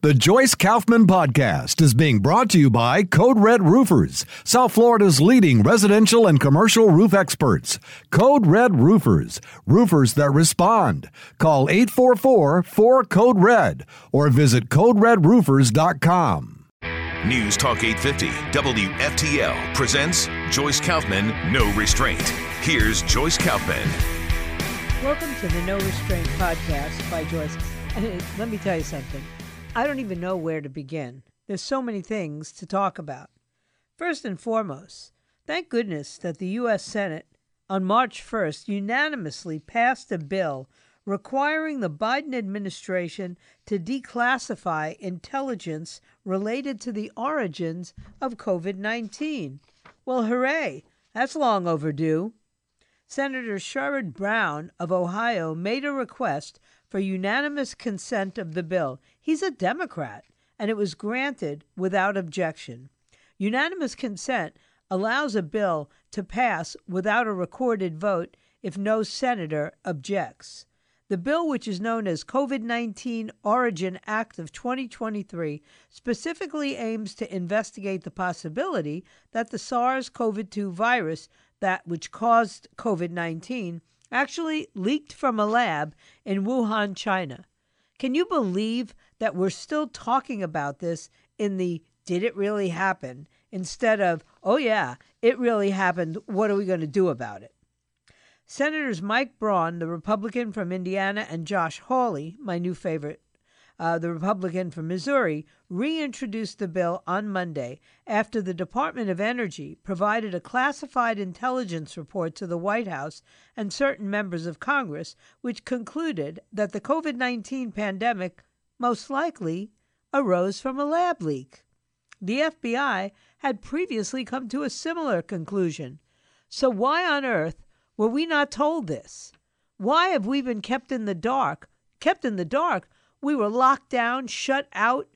The Joyce Kaufman Podcast is being brought to you by Code Red Roofers, South Florida's leading residential and commercial roof experts. Code Red Roofers, roofers that respond. Call 844 4 Code Red or visit CodeRedRoofers.com. News Talk 850 WFTL presents Joyce Kaufman No Restraint. Here's Joyce Kaufman. Welcome to the No Restraint podcast by Joyce. Let me tell you something. I don't even know where to begin. There's so many things to talk about. First and foremost, thank goodness that the U.S. Senate on March 1st unanimously passed a bill requiring the Biden administration to declassify intelligence related to the origins of COVID 19. Well, hooray! That's long overdue. Senator Sherrod Brown of Ohio made a request for unanimous consent of the bill. He's a Democrat, and it was granted without objection. Unanimous consent allows a bill to pass without a recorded vote if no senator objects. The bill, which is known as COVID 19 Origin Act of 2023, specifically aims to investigate the possibility that the SARS CoV 2 virus, that which caused COVID 19, actually leaked from a lab in Wuhan, China. Can you believe that we're still talking about this in the did it really happen instead of, oh yeah, it really happened. What are we going to do about it? Senators Mike Braun, the Republican from Indiana, and Josh Hawley, my new favorite, uh, the Republican from Missouri, reintroduced the bill on Monday after the Department of Energy provided a classified intelligence report to the White House and certain members of Congress, which concluded that the COVID 19 pandemic most likely arose from a lab leak. The FBI had previously come to a similar conclusion. So, why on earth were we not told this? Why have we been kept in the dark? Kept in the dark? We were locked down, shut out.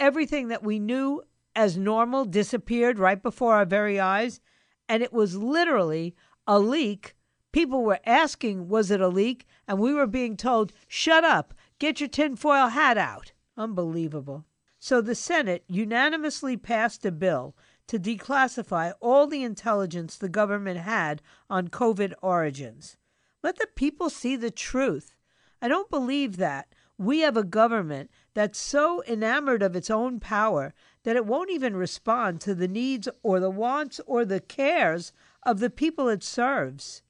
Everything that we knew as normal disappeared right before our very eyes. And it was literally a leak. People were asking, was it a leak? And we were being told, shut up, get your tinfoil hat out. Unbelievable. So the Senate unanimously passed a bill to declassify all the intelligence the government had on COVID origins. Let the people see the truth. I don't believe that we have a government that's so enamored of its own power that it won't even respond to the needs or the wants or the cares of the people it serves.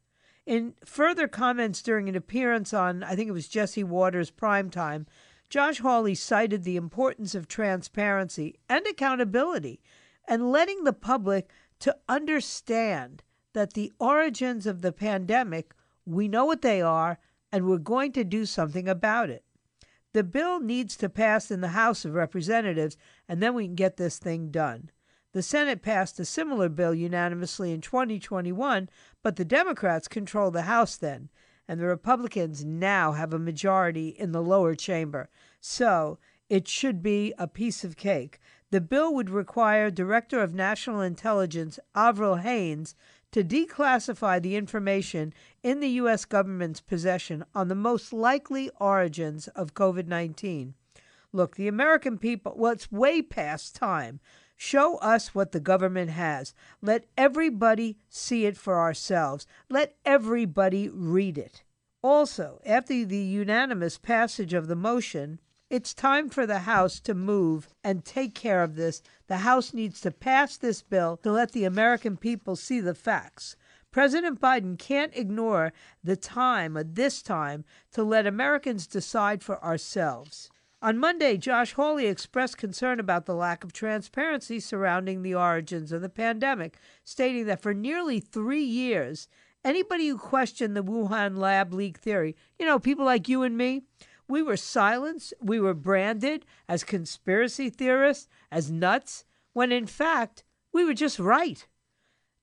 In further comments during an appearance on, I think it was Jesse Watters' Primetime, Josh Hawley cited the importance of transparency and accountability and letting the public to understand that the origins of the pandemic, we know what they are, and we're going to do something about it. The bill needs to pass in the House of Representatives, and then we can get this thing done. The Senate passed a similar bill unanimously in 2021, but the Democrats control the House then, and the Republicans now have a majority in the lower chamber. So it should be a piece of cake. The bill would require Director of National Intelligence Avril Haines to declassify the information in the U.S. government's possession on the most likely origins of COVID 19. Look, the American people, well, it's way past time. Show us what the government has. Let everybody see it for ourselves. Let everybody read it. Also, after the unanimous passage of the motion, it's time for the House to move and take care of this. The House needs to pass this bill to let the American people see the facts. President Biden can't ignore the time, or this time, to let Americans decide for ourselves. On Monday, Josh Hawley expressed concern about the lack of transparency surrounding the origins of the pandemic, stating that for nearly three years, anybody who questioned the Wuhan lab leak theory, you know, people like you and me, we were silenced, we were branded as conspiracy theorists, as nuts, when in fact we were just right.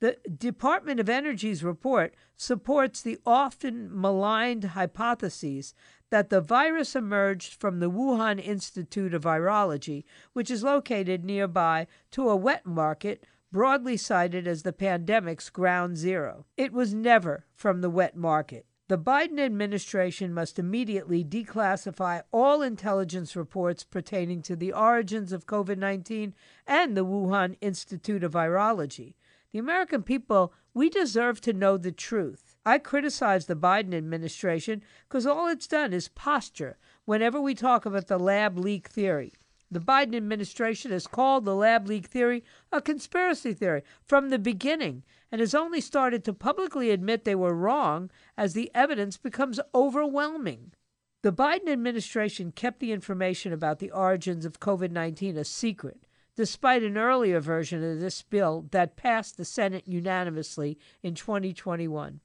The Department of Energy's report supports the often maligned hypotheses that the virus emerged from the Wuhan Institute of Virology, which is located nearby to a wet market broadly cited as the pandemic's ground zero. It was never from the wet market. The Biden administration must immediately declassify all intelligence reports pertaining to the origins of COVID 19 and the Wuhan Institute of Virology. The American people, we deserve to know the truth. I criticize the Biden administration because all it's done is posture whenever we talk about the lab leak theory. The Biden administration has called the lab leak theory a conspiracy theory from the beginning and has only started to publicly admit they were wrong as the evidence becomes overwhelming. The Biden administration kept the information about the origins of COVID 19 a secret, despite an earlier version of this bill that passed the Senate unanimously in 2021.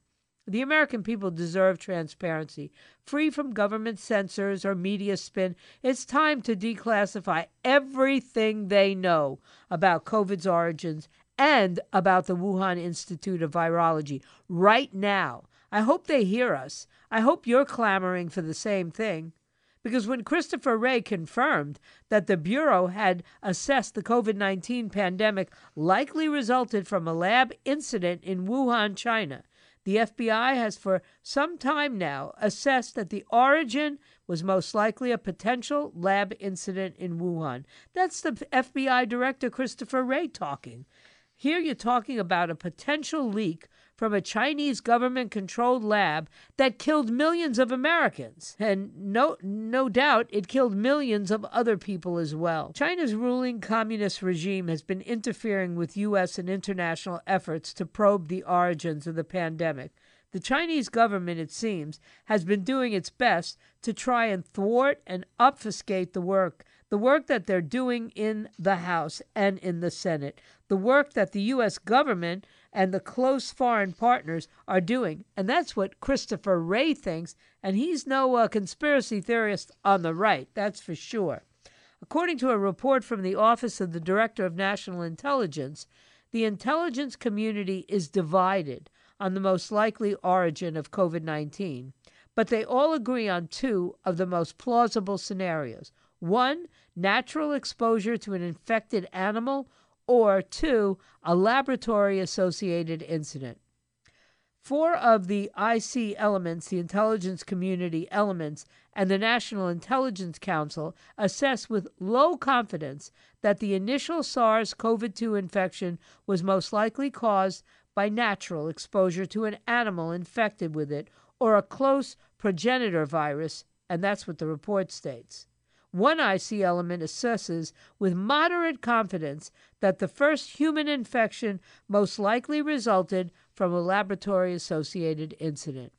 The American people deserve transparency, free from government censors or media spin. It's time to declassify everything they know about COVID's origins and about the Wuhan Institute of Virology right now. I hope they hear us. I hope you're clamoring for the same thing. Because when Christopher Wray confirmed that the Bureau had assessed the COVID 19 pandemic likely resulted from a lab incident in Wuhan, China, the FBI has for some time now assessed that the origin was most likely a potential lab incident in Wuhan. That's the FBI Director Christopher Wray talking. Here you're talking about a potential leak from a Chinese government controlled lab that killed millions of Americans. And no, no doubt it killed millions of other people as well. China's ruling communist regime has been interfering with U.S. and international efforts to probe the origins of the pandemic. The Chinese government, it seems, has been doing its best to try and thwart and obfuscate the work, the work that they're doing in the House and in the Senate, the work that the U.S. government and the close foreign partners are doing. And that's what Christopher Wray thinks, and he's no uh, conspiracy theorist on the right, that's for sure. According to a report from the Office of the Director of National Intelligence, the intelligence community is divided on the most likely origin of COVID 19, but they all agree on two of the most plausible scenarios. One, natural exposure to an infected animal or two, a laboratory associated incident. Four of the IC elements, the intelligence community elements, and the National Intelligence Council assess with low confidence that the initial SARS CoV 2 infection was most likely caused by natural exposure to an animal infected with it or a close progenitor virus, and that's what the report states. One IC element assesses with moderate confidence that the first human infection most likely resulted from a laboratory associated incident.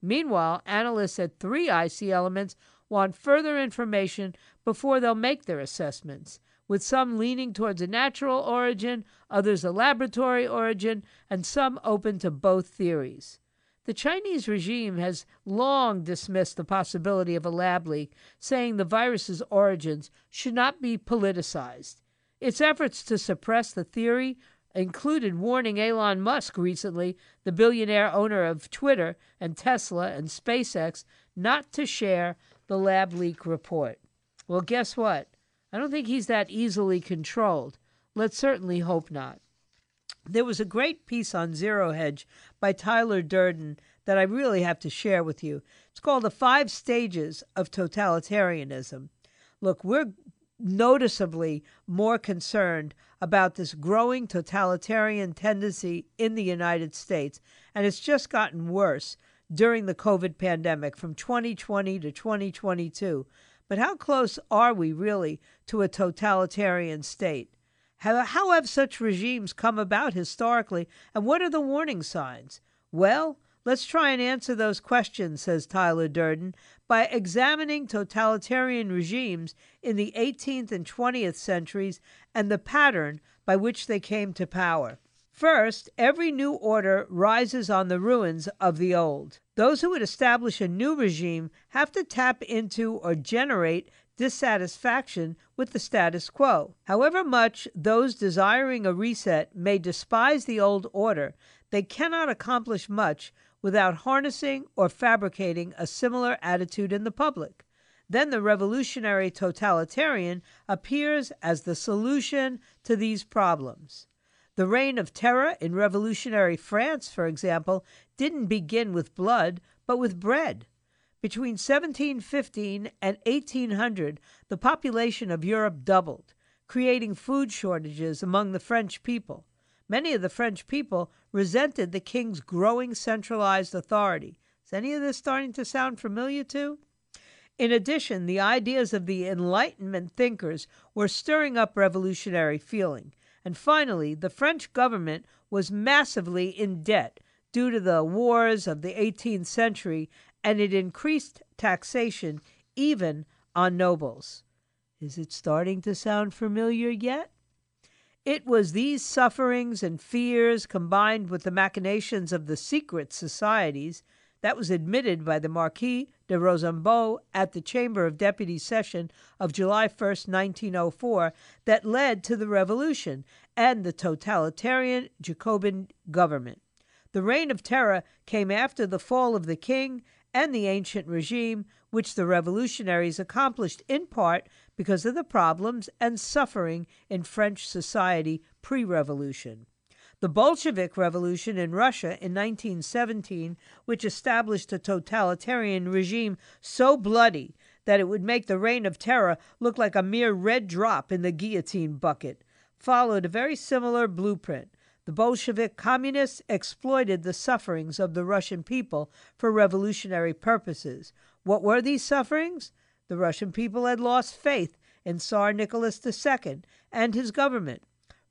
Meanwhile, analysts at three IC elements want further information before they'll make their assessments, with some leaning towards a natural origin, others a laboratory origin, and some open to both theories. The Chinese regime has long dismissed the possibility of a lab leak, saying the virus's origins should not be politicized. Its efforts to suppress the theory included warning Elon Musk recently, the billionaire owner of Twitter and Tesla and SpaceX, not to share the lab leak report. Well, guess what? I don't think he's that easily controlled. Let's certainly hope not. There was a great piece on Zero Hedge by Tyler Durden that I really have to share with you. It's called The Five Stages of Totalitarianism. Look, we're noticeably more concerned about this growing totalitarian tendency in the United States, and it's just gotten worse during the COVID pandemic from 2020 to 2022. But how close are we really to a totalitarian state? How, how have such regimes come about historically, and what are the warning signs? Well, let's try and answer those questions, says Tyler Durden, by examining totalitarian regimes in the 18th and 20th centuries and the pattern by which they came to power. First, every new order rises on the ruins of the old. Those who would establish a new regime have to tap into or generate dissatisfaction with the status quo. However much those desiring a reset may despise the old order, they cannot accomplish much without harnessing or fabricating a similar attitude in the public. Then the revolutionary totalitarian appears as the solution to these problems. The reign of terror in revolutionary France, for example, didn't begin with blood, but with bread. Between 1715 and 1800, the population of Europe doubled, creating food shortages among the French people. Many of the French people resented the king's growing centralized authority. Is any of this starting to sound familiar to? You? In addition, the ideas of the Enlightenment thinkers were stirring up revolutionary feeling. And finally, the French government was massively in debt due to the wars of the 18th century, and it increased taxation even on nobles. Is it starting to sound familiar yet? It was these sufferings and fears, combined with the machinations of the secret societies, that was admitted by the Marquis de Rosanbo at the Chamber of Deputies session of July 1, 1904, that led to the revolution and the totalitarian Jacobin government. The reign of terror came after the fall of the king and the ancient regime, which the revolutionaries accomplished in part because of the problems and suffering in French society pre revolution. The Bolshevik Revolution in Russia in 1917, which established a totalitarian regime so bloody that it would make the Reign of Terror look like a mere red drop in the guillotine bucket, followed a very similar blueprint. The Bolshevik communists exploited the sufferings of the Russian people for revolutionary purposes. What were these sufferings? The Russian people had lost faith in Tsar Nicholas II and his government.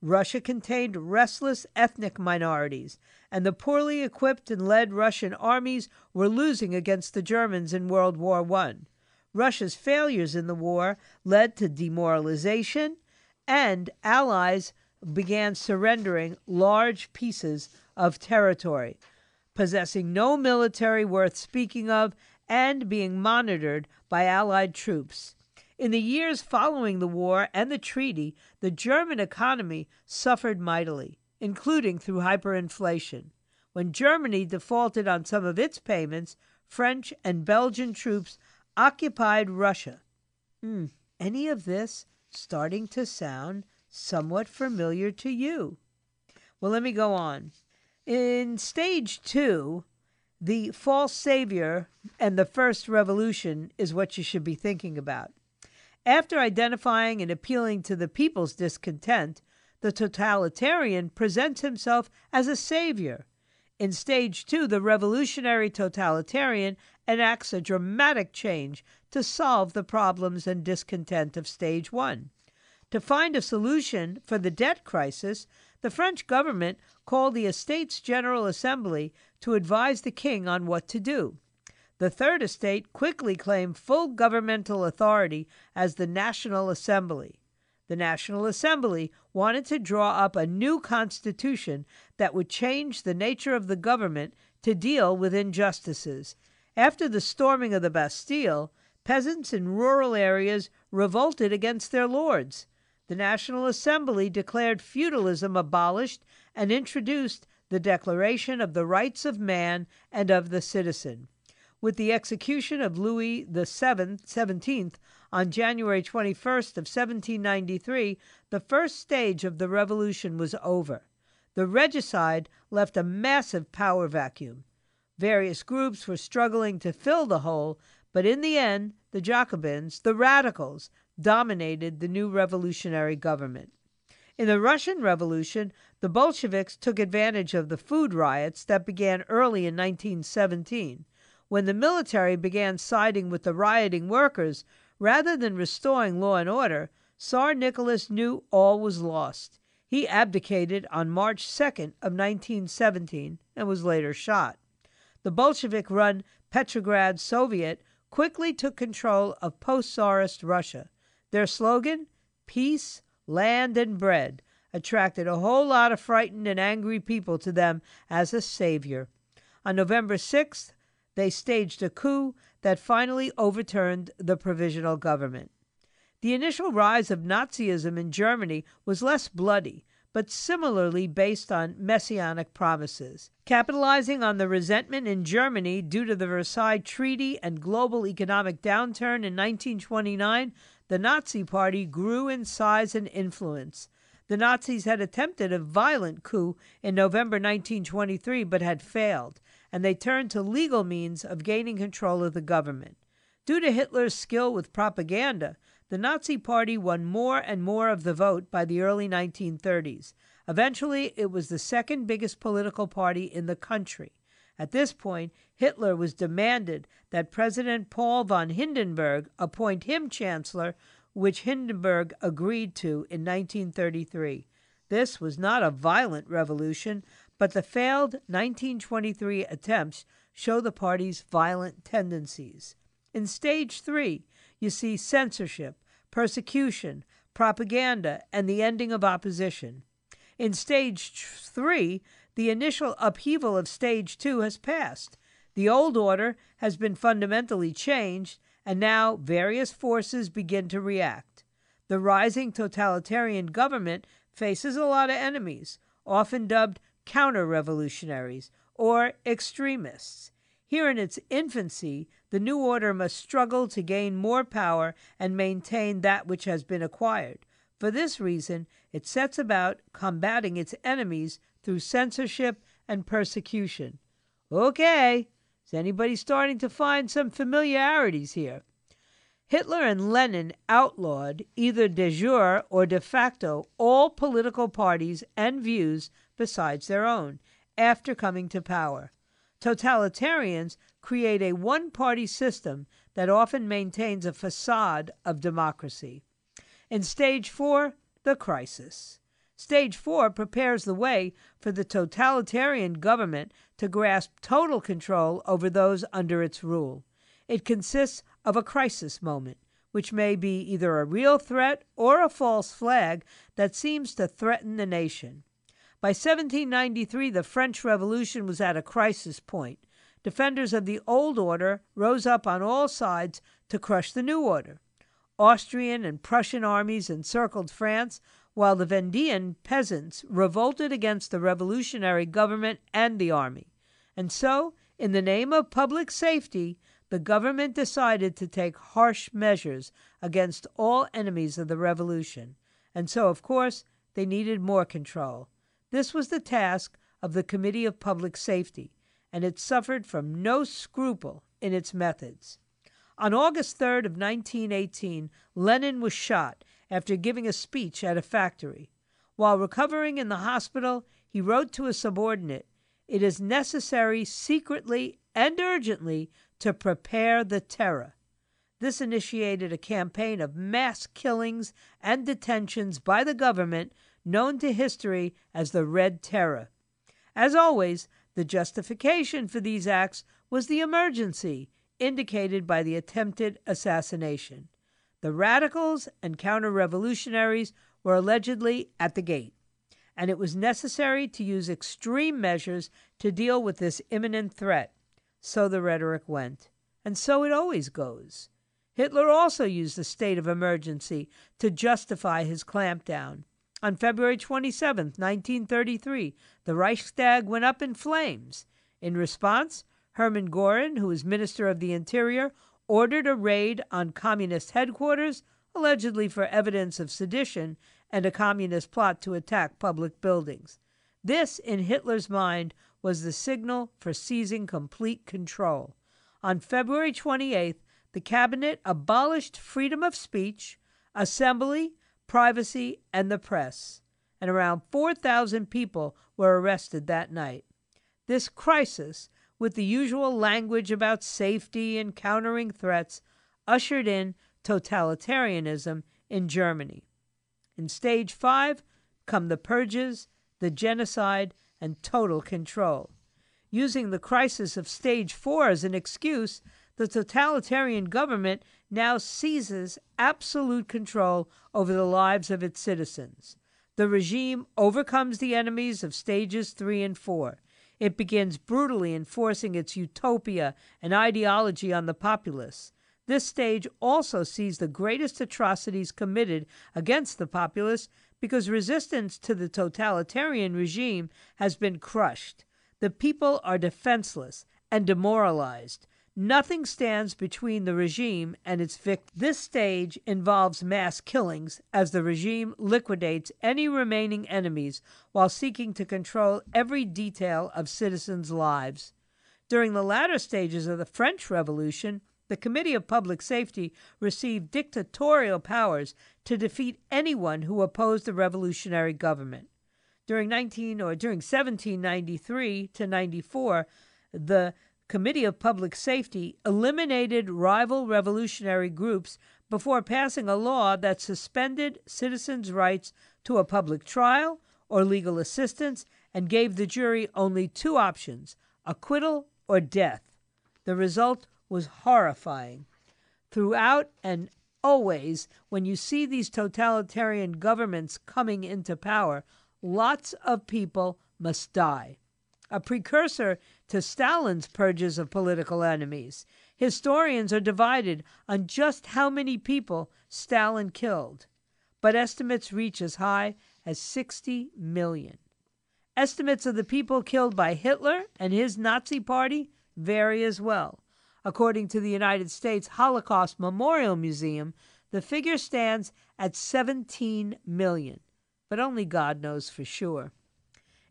Russia contained restless ethnic minorities, and the poorly equipped and led Russian armies were losing against the Germans in World War I. Russia's failures in the war led to demoralization, and allies began surrendering large pieces of territory, possessing no military worth speaking of, and being monitored by Allied troops. In the years following the war and the treaty, the German economy suffered mightily, including through hyperinflation. When Germany defaulted on some of its payments, French and Belgian troops occupied Russia. Hmm, any of this starting to sound somewhat familiar to you? Well, let me go on. In stage two, the false savior and the first revolution is what you should be thinking about. After identifying and appealing to the people's discontent, the totalitarian presents himself as a savior. In stage two, the revolutionary totalitarian enacts a dramatic change to solve the problems and discontent of stage one. To find a solution for the debt crisis, the French government called the Estates General Assembly to advise the king on what to do. The Third Estate quickly claimed full governmental authority as the National Assembly. The National Assembly wanted to draw up a new constitution that would change the nature of the government to deal with injustices. After the storming of the Bastille, peasants in rural areas revolted against their lords. The National Assembly declared feudalism abolished and introduced the Declaration of the Rights of Man and of the Citizen with the execution of Louis the Seventeenth on January 21st of 1793, the first stage of the revolution was over. The regicide left a massive power vacuum. Various groups were struggling to fill the hole, but in the end, the Jacobins, the radicals, dominated the new revolutionary government. In the Russian Revolution, the Bolsheviks took advantage of the food riots that began early in 1917. When the military began siding with the rioting workers, rather than restoring law and order, Tsar Nicholas knew all was lost. He abdicated on March 2nd of 1917 and was later shot. The Bolshevik-run Petrograd Soviet quickly took control of post-Tsarist Russia. Their slogan, peace, land, and bread, attracted a whole lot of frightened and angry people to them as a savior. On November 6th, they staged a coup that finally overturned the provisional government. The initial rise of Nazism in Germany was less bloody, but similarly based on messianic promises. Capitalizing on the resentment in Germany due to the Versailles Treaty and global economic downturn in 1929, the Nazi Party grew in size and influence. The Nazis had attempted a violent coup in November 1923 but had failed, and they turned to legal means of gaining control of the government. Due to Hitler's skill with propaganda, the Nazi Party won more and more of the vote by the early 1930s. Eventually, it was the second biggest political party in the country. At this point, Hitler was demanded that President Paul von Hindenburg appoint him chancellor, which Hindenburg agreed to in 1933. This was not a violent revolution, but the failed 1923 attempts show the party's violent tendencies. In stage three, you see censorship, persecution, propaganda, and the ending of opposition. In stage three, the initial upheaval of stage two has passed. The old order has been fundamentally changed, and now various forces begin to react. The rising totalitarian government faces a lot of enemies, often dubbed counter revolutionaries or extremists. Here in its infancy, the new order must struggle to gain more power and maintain that which has been acquired. For this reason, it sets about combating its enemies through censorship and persecution. Okay, is anybody starting to find some familiarities here? Hitler and Lenin outlawed, either de jure or de facto, all political parties and views besides their own after coming to power. Totalitarians create a one party system that often maintains a facade of democracy. In stage four, the crisis. Stage four prepares the way for the totalitarian government to grasp total control over those under its rule. It consists of a crisis moment, which may be either a real threat or a false flag that seems to threaten the nation. By 1793, the French Revolution was at a crisis point. Defenders of the old order rose up on all sides to crush the new order. Austrian and Prussian armies encircled France, while the Vendean peasants revolted against the revolutionary government and the army. And so, in the name of public safety, the government decided to take harsh measures against all enemies of the revolution. And so, of course, they needed more control. This was the task of the Committee of Public Safety, and it suffered from no scruple in its methods. On August 3rd of 1918, Lenin was shot after giving a speech at a factory. While recovering in the hospital, he wrote to a subordinate, "It is necessary secretly and urgently to prepare the terror." This initiated a campaign of mass killings and detentions by the government known to history as the Red Terror. As always, the justification for these acts was the emergency indicated by the attempted assassination. The radicals and counter revolutionaries were allegedly at the gate, and it was necessary to use extreme measures to deal with this imminent threat. So the rhetoric went. And so it always goes. Hitler also used the state of emergency to justify his clampdown. On February 27, 1933, the Reichstag went up in flames. In response, Hermann Goering, who was Minister of the Interior, ordered a raid on Communist headquarters, allegedly for evidence of sedition and a Communist plot to attack public buildings. This, in Hitler's mind, was the signal for seizing complete control. On February 28th, the cabinet abolished freedom of speech, assembly, privacy, and the press, and around 4,000 people were arrested that night. This crisis, with the usual language about safety and countering threats, ushered in totalitarianism in Germany. In stage five come the purges, the genocide, and total control. Using the crisis of stage four as an excuse, the totalitarian government now seizes absolute control over the lives of its citizens. The regime overcomes the enemies of stages three and four. It begins brutally enforcing its utopia and ideology on the populace. This stage also sees the greatest atrocities committed against the populace because resistance to the totalitarian regime has been crushed. The people are defenseless and demoralized. Nothing stands between the regime and its victims. This stage involves mass killings as the regime liquidates any remaining enemies while seeking to control every detail of citizens' lives. During the latter stages of the French Revolution, the Committee of Public Safety received dictatorial powers to defeat anyone who opposed the revolutionary government. During 19 or during 1793 to 94, the Committee of Public Safety eliminated rival revolutionary groups before passing a law that suspended citizens' rights to a public trial or legal assistance and gave the jury only two options acquittal or death. The result was horrifying. Throughout and always, when you see these totalitarian governments coming into power, lots of people must die. A precursor to Stalin's purges of political enemies. Historians are divided on just how many people Stalin killed, but estimates reach as high as 60 million. Estimates of the people killed by Hitler and his Nazi party vary as well. According to the United States Holocaust Memorial Museum, the figure stands at 17 million, but only God knows for sure.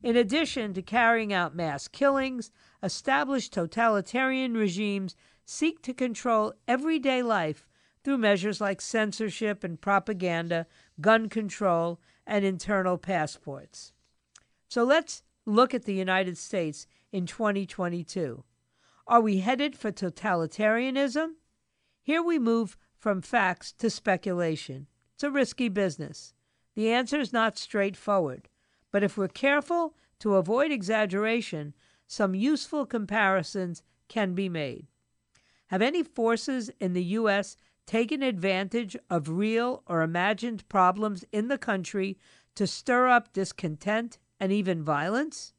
In addition to carrying out mass killings, established totalitarian regimes seek to control everyday life through measures like censorship and propaganda, gun control, and internal passports. So let's look at the United States in 2022. Are we headed for totalitarianism? Here we move from facts to speculation. It's a risky business. The answer is not straightforward, but if we're careful to avoid exaggeration, some useful comparisons can be made. Have any forces in the U.S. taken advantage of real or imagined problems in the country to stir up discontent and even violence?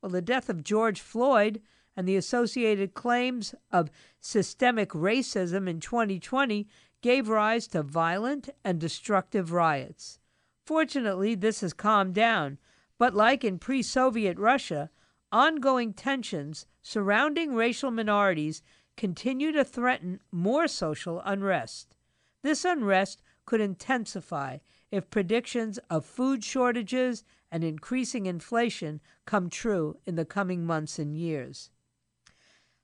Well, the death of George Floyd and the associated claims of systemic racism in 2020 gave rise to violent and destructive riots. Fortunately, this has calmed down, but like in pre Soviet Russia, ongoing tensions surrounding racial minorities continue to threaten more social unrest. This unrest could intensify if predictions of food shortages and increasing inflation come true in the coming months and years.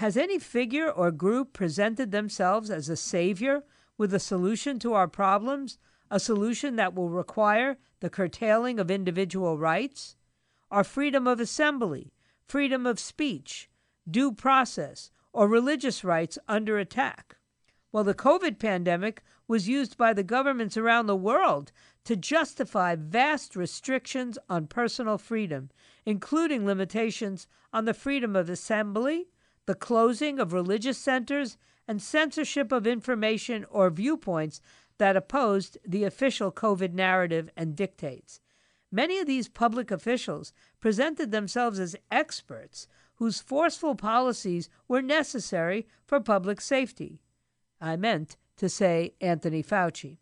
Has any figure or group presented themselves as a savior with a solution to our problems, a solution that will require the curtailing of individual rights? Are freedom of assembly, freedom of speech, due process, or religious rights under attack? Well, the COVID pandemic was used by the governments around the world to justify vast restrictions on personal freedom, including limitations on the freedom of assembly, the closing of religious centers, and censorship of information or viewpoints that opposed the official COVID narrative and dictates. Many of these public officials presented themselves as experts whose forceful policies were necessary for public safety. I meant to say Anthony Fauci.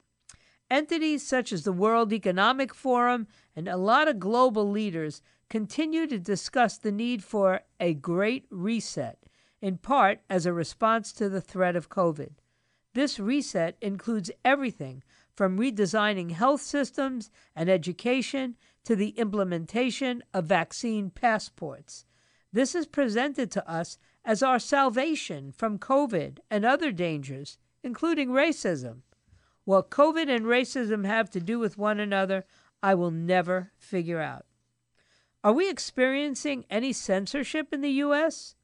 Entities such as the World Economic Forum and a lot of global leaders continue to discuss the need for a great reset in part as a response to the threat of COVID. This reset includes everything from redesigning health systems and education to the implementation of vaccine passports. This is presented to us as our salvation from COVID and other dangers, including racism. What COVID and racism have to do with one another, I will never figure out. Are we experiencing any censorship in the U.S.?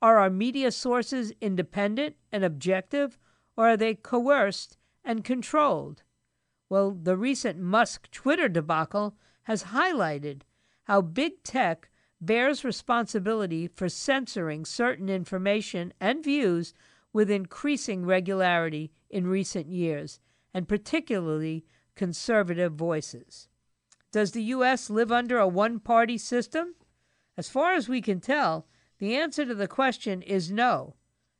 Are our media sources independent and objective, or are they coerced and controlled? Well, the recent Musk Twitter debacle has highlighted how big tech bears responsibility for censoring certain information and views with increasing regularity in recent years, and particularly conservative voices. Does the U.S. live under a one party system? As far as we can tell, the answer to the question is no.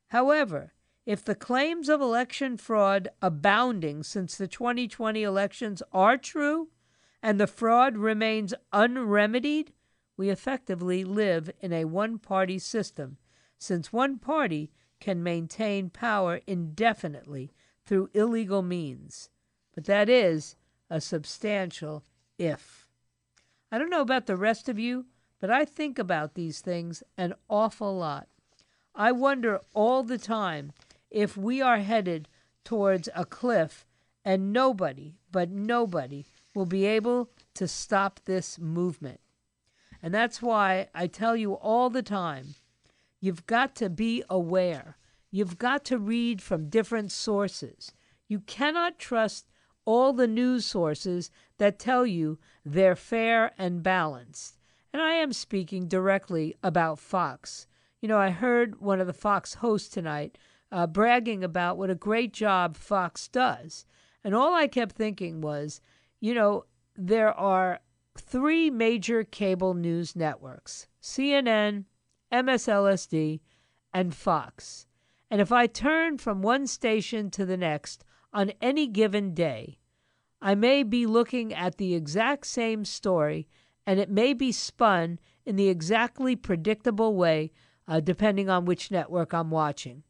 However, if the claims of election fraud abounding since the 2020 elections are true and the fraud remains unremedied, we effectively live in a one party system, since one party can maintain power indefinitely through illegal means. But that is a substantial if. I don't know about the rest of you, but I think about these things an awful lot. I wonder all the time if we are headed towards a cliff and nobody, but nobody, will be able to stop this movement. And that's why I tell you all the time you've got to be aware. You've got to read from different sources. You cannot trust all the news sources that tell you they're fair and balanced. And I am speaking directly about Fox. You know, I heard one of the Fox hosts tonight uh, bragging about what a great job Fox does. And all I kept thinking was, you know, there are three major cable news networks CNN, MSLSD, and Fox. And if I turn from one station to the next on any given day, I may be looking at the exact same story and it may be spun in the exactly predictable way uh, depending on which network I'm watching,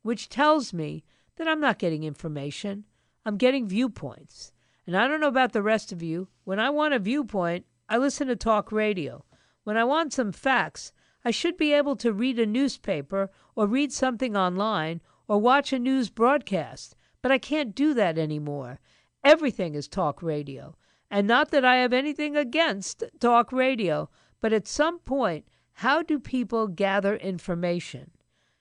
which tells me that I'm not getting information, I'm getting viewpoints. And I don't know about the rest of you. When I want a viewpoint, I listen to talk radio. When I want some facts, I should be able to read a newspaper or read something online or watch a news broadcast, but I can't do that anymore. Everything is talk radio. And not that I have anything against talk radio, but at some point, how do people gather information?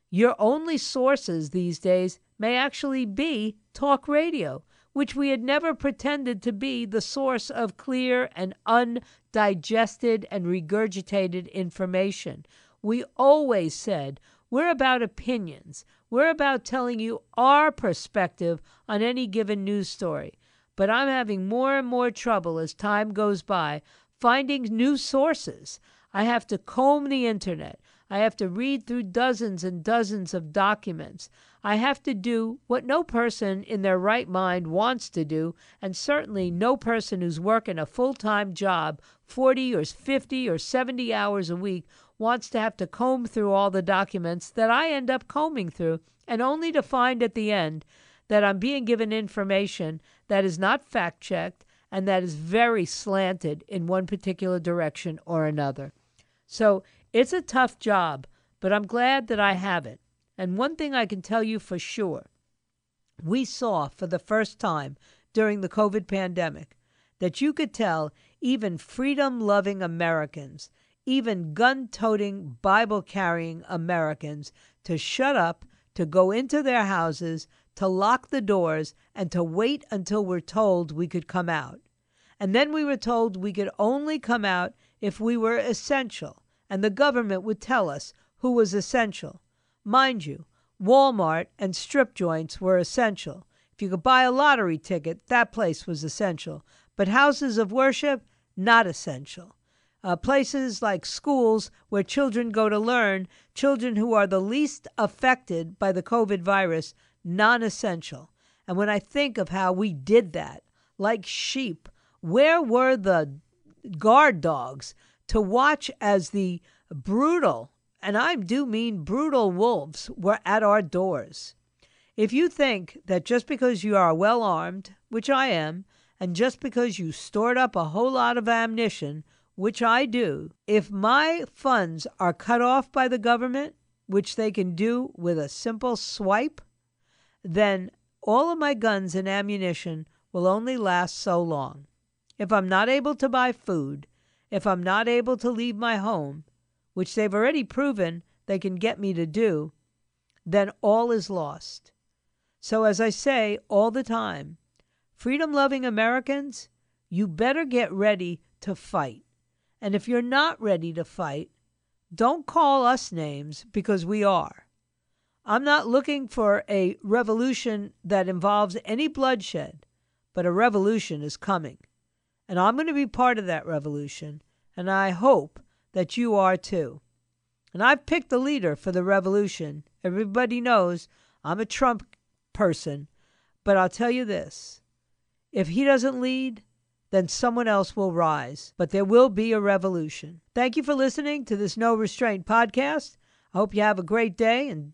Your only sources these days may actually be talk radio which we had never pretended to be the source of clear and undigested and regurgitated information. We always said we're about opinions. We're about telling you our perspective on any given news story. But I'm having more and more trouble as time goes by finding new sources. I have to comb the internet. I have to read through dozens and dozens of documents. I have to do what no person in their right mind wants to do, and certainly no person who's working a full time job, 40 or 50 or 70 hours a week, wants to have to comb through all the documents that I end up combing through, and only to find at the end that I'm being given information that is not fact checked and that is very slanted in one particular direction or another. So it's a tough job, but I'm glad that I have it. And one thing I can tell you for sure we saw for the first time during the COVID pandemic that you could tell even freedom loving Americans, even gun toting, Bible carrying Americans, to shut up, to go into their houses, to lock the doors, and to wait until we're told we could come out. And then we were told we could only come out if we were essential, and the government would tell us who was essential. Mind you, Walmart and strip joints were essential. If you could buy a lottery ticket, that place was essential. But houses of worship, not essential. Uh, places like schools where children go to learn, children who are the least affected by the COVID virus, non essential. And when I think of how we did that, like sheep, where were the guard dogs to watch as the brutal and I do mean brutal wolves, were at our doors. If you think that just because you are well armed, which I am, and just because you stored up a whole lot of ammunition, which I do, if my funds are cut off by the government, which they can do with a simple swipe, then all of my guns and ammunition will only last so long. If I'm not able to buy food, if I'm not able to leave my home, which they've already proven they can get me to do, then all is lost. So, as I say all the time, freedom loving Americans, you better get ready to fight. And if you're not ready to fight, don't call us names because we are. I'm not looking for a revolution that involves any bloodshed, but a revolution is coming. And I'm going to be part of that revolution, and I hope that you are too. And I've picked the leader for the revolution. Everybody knows I'm a Trump person, but I'll tell you this if he doesn't lead, then someone else will rise. But there will be a revolution. Thank you for listening to this No Restraint podcast. I hope you have a great day and